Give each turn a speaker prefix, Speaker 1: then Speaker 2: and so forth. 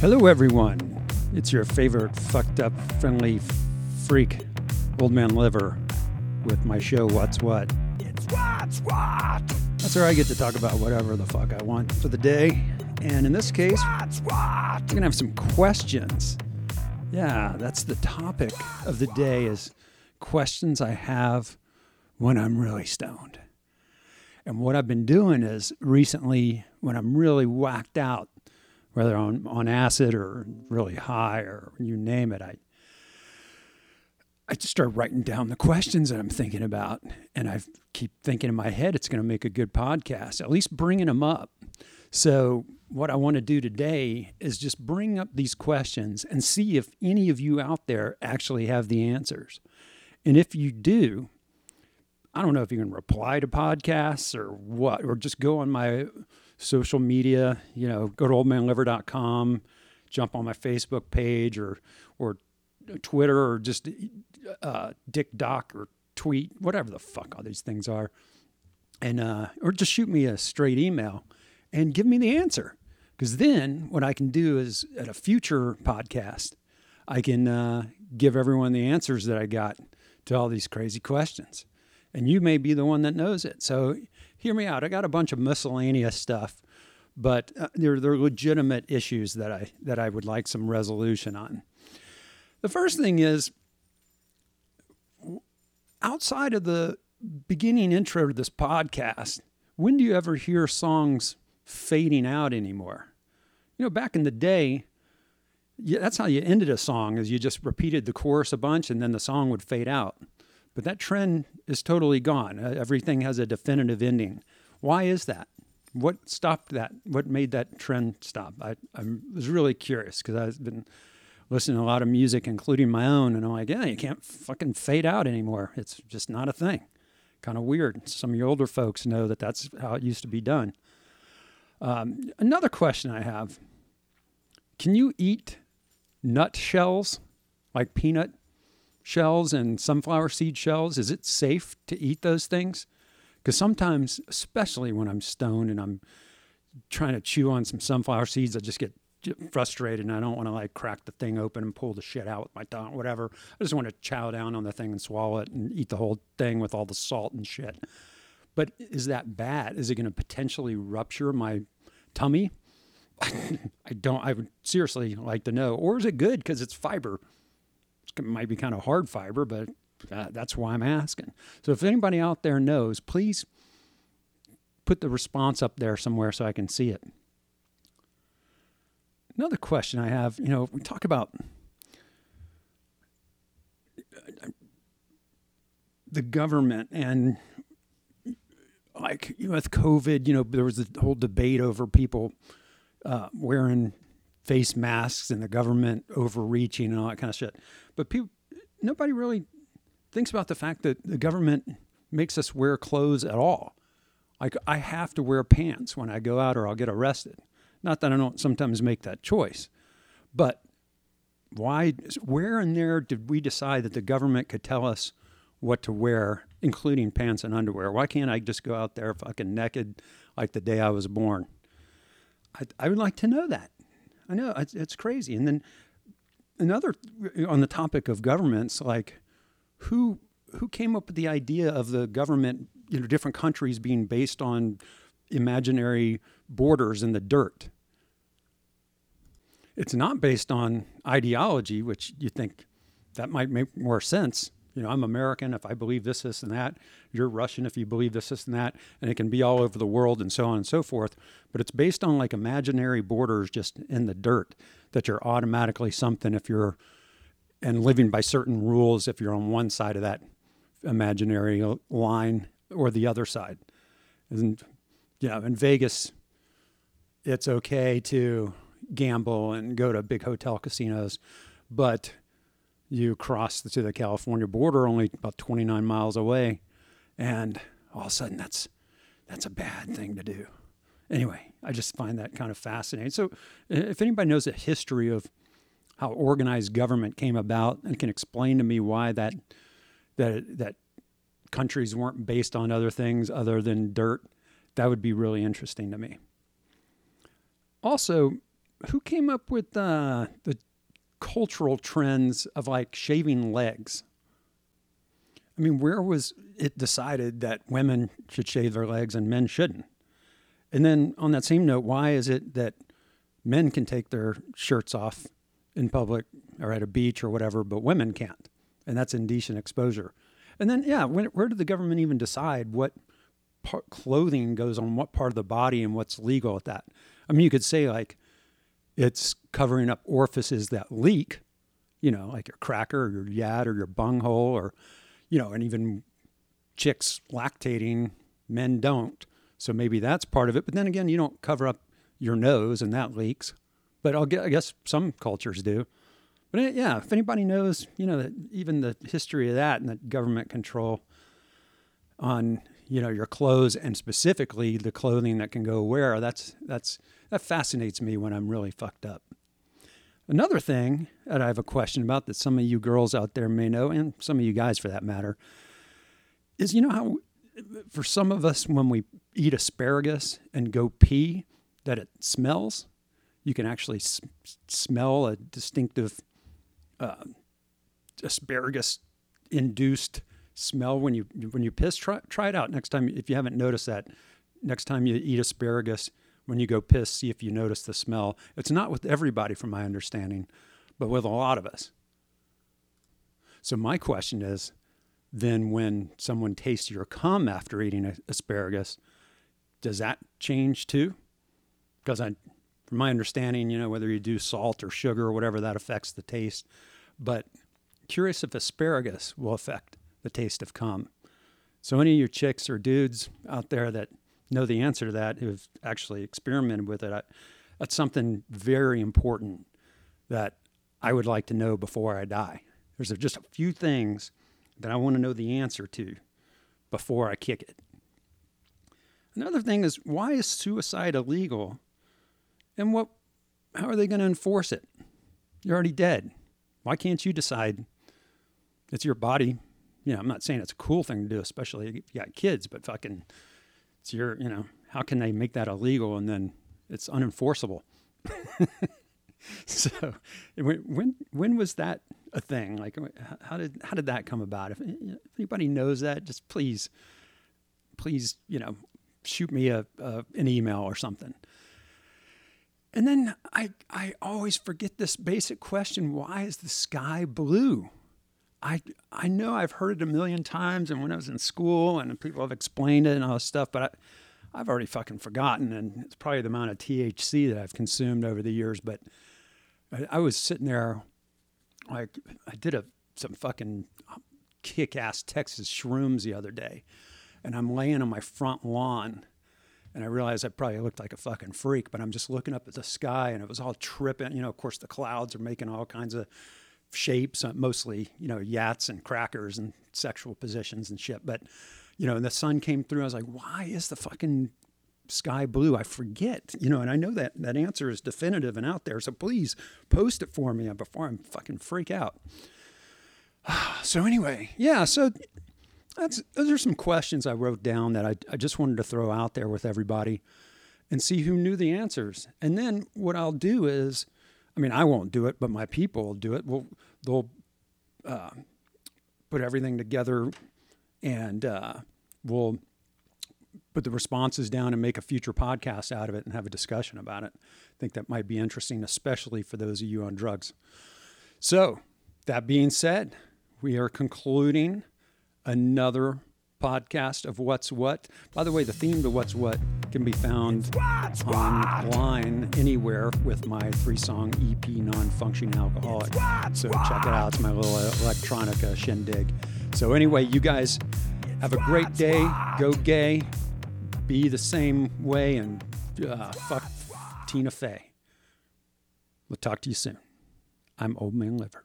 Speaker 1: Hello, everyone. It's your favorite fucked up, friendly freak, Old Man Liver, with my show, What's What.
Speaker 2: It's what's what?
Speaker 1: That's where I get to talk about whatever the fuck I want for the day. And in this case,
Speaker 2: What's what?
Speaker 1: we're going to have some questions. Yeah, that's the topic of the day is questions I have when I'm really stoned. And what I've been doing is recently when I'm really whacked out, whether on, on acid or really high or you name it, I I just start writing down the questions that I'm thinking about, and I keep thinking in my head it's going to make a good podcast. At least bringing them up. So what I want to do today is just bring up these questions and see if any of you out there actually have the answers. And if you do, I don't know if you can reply to podcasts or what, or just go on my social media, you know, go to oldmanliver.com, jump on my Facebook page or or Twitter or just uh, Dick Doc or tweet, whatever the fuck all these things are, and uh, or just shoot me a straight email and give me the answer. Because then what I can do is at a future podcast, I can uh, give everyone the answers that I got to all these crazy questions. And you may be the one that knows it. So hear me out. I got a bunch of miscellaneous stuff, but uh, they're, legitimate issues that I, that I would like some resolution on. The first thing is outside of the beginning intro to this podcast, when do you ever hear songs fading out anymore? You know, back in the day, yeah, that's how you ended a song is you just repeated the chorus a bunch and then the song would fade out. But that trend is totally gone. Uh, Everything has a definitive ending. Why is that? What stopped that? What made that trend stop? I, I was really curious because I've been listening to a lot of music, including my own, and I'm like, yeah, you can't fucking fade out anymore. It's just not a thing. Kind of weird. Some of your older folks know that that's how it used to be done. Um, another question I have Can you eat nut shells, like peanut shells and sunflower seed shells? Is it safe to eat those things? Because sometimes, especially when I'm stoned and I'm trying to chew on some sunflower seeds, I just get frustrated and I don't want to like crack the thing open and pull the shit out with my tongue, whatever. I just want to chow down on the thing and swallow it and eat the whole thing with all the salt and shit. But is that bad? Is it going to potentially rupture my tummy? I don't. I would seriously like to know. Or is it good because it's fiber? It might be kind of hard fiber, but uh, that's why I'm asking. So if anybody out there knows, please put the response up there somewhere so I can see it. Another question I have, you know, we talk about the government and like you know, with COVID, you know, there was a whole debate over people uh, wearing face masks and the government overreaching and all that kind of shit. But people, nobody really thinks about the fact that the government makes us wear clothes at all. Like I have to wear pants when I go out or I'll get arrested. Not that I don't sometimes make that choice, but why? Where in there did we decide that the government could tell us what to wear, including pants and underwear? Why can't I just go out there fucking naked like the day I was born? I, I would like to know that. I know it's, it's crazy. And then another on the topic of governments, like who who came up with the idea of the government, you know, different countries being based on imaginary borders in the dirt? It's not based on ideology, which you think that might make more sense. You know, I'm American if I believe this, this, and that. You're Russian if you believe this, this, and that. And it can be all over the world and so on and so forth. But it's based on like imaginary borders just in the dirt that you're automatically something if you're and living by certain rules if you're on one side of that imaginary line or the other side. And, you know, in Vegas, it's okay to gamble and go to big hotel casinos, but you cross to the California border only about 29 miles away, and all of a sudden that's that's a bad thing to do. Anyway, I just find that kind of fascinating. So, if anybody knows the history of how organized government came about and can explain to me why that that that countries weren't based on other things other than dirt, that would be really interesting to me. Also, who came up with uh, the cultural trends of like shaving legs? I mean, where was it decided that women should shave their legs and men shouldn't? And then on that same note, why is it that men can take their shirts off in public or at a beach or whatever, but women can't? And that's indecent exposure. And then, yeah, when, where did the government even decide what part, clothing goes on what part of the body and what's legal at that? I mean, you could say like it's covering up orifices that leak, you know, like your cracker or your yad or your bunghole or, you know, and even chicks lactating, men don't. So maybe that's part of it. But then again, you don't cover up your nose and that leaks. But I'll get, I guess some cultures do. But uh, yeah, if anybody knows, you know, even the history of that and the government control on, you know, your clothes and specifically the clothing that can go where, that's that's that fascinates me when I'm really fucked up. Another thing that I have a question about that some of you girls out there may know, and some of you guys for that matter, is you know how for some of us when we eat asparagus and go pee that it smells you can actually s- smell a distinctive uh, asparagus induced smell when you when you piss try, try it out next time if you haven't noticed that next time you eat asparagus when you go piss see if you notice the smell. It's not with everybody from my understanding but with a lot of us. So my question is then when someone tastes your cum after eating asparagus does that change too? Because i from my understanding you know whether you do salt or sugar or whatever that affects the taste. But curious if asparagus will affect the taste of cum. So, any of your chicks or dudes out there that know the answer to that, who've actually experimented with it, I, that's something very important that I would like to know before I die. There's just a few things that I want to know the answer to before I kick it. Another thing is why is suicide illegal? And what how are they going to enforce it? You're already dead. Why can't you decide it's your body? You know, I'm not saying it's a cool thing to do, especially if you got kids, but fucking, it's your, you know, how can they make that illegal and then it's unenforceable? so when, when, when was that a thing? Like, uh, how did, how did that come about? If, if anybody knows that, just please, please, you know, shoot me a, a an email or something. And then I, I always forget this basic question why is the sky blue? I, I know I've heard it a million times, and when I was in school, and people have explained it and all this stuff, but I, I've already fucking forgotten, and it's probably the amount of THC that I've consumed over the years. But I, I was sitting there, like I did a some fucking kick-ass Texas shrooms the other day, and I'm laying on my front lawn, and I realized I probably looked like a fucking freak, but I'm just looking up at the sky and it was all tripping. You know, of course, the clouds are making all kinds of shapes, uh, mostly, you know, yachts and crackers and sexual positions and shit. But, you know, and the sun came through. I was like, why is the fucking sky blue? I forget, you know, and I know that that answer is definitive and out there. So please post it for me before I'm fucking freak out. so anyway, yeah, so that's those are some questions I wrote down that I, I just wanted to throw out there with everybody and see who knew the answers. And then what I'll do is, I mean, I won't do it, but my people will do it. We'll, they'll uh, put everything together and uh, we'll put the responses down and make a future podcast out of it and have a discussion about it. I think that might be interesting, especially for those of you on drugs. So, that being said, we are concluding another podcast of What's What. By the way, the theme to What's What can be found online anywhere with my three song EP, Non Functioning Alcoholic. So check it out. It's my little electronica shindig. So, anyway, you guys have a great day. Go gay. Be the same way and uh, fuck Tina Fey. We'll talk to you soon. I'm Old Man Liver.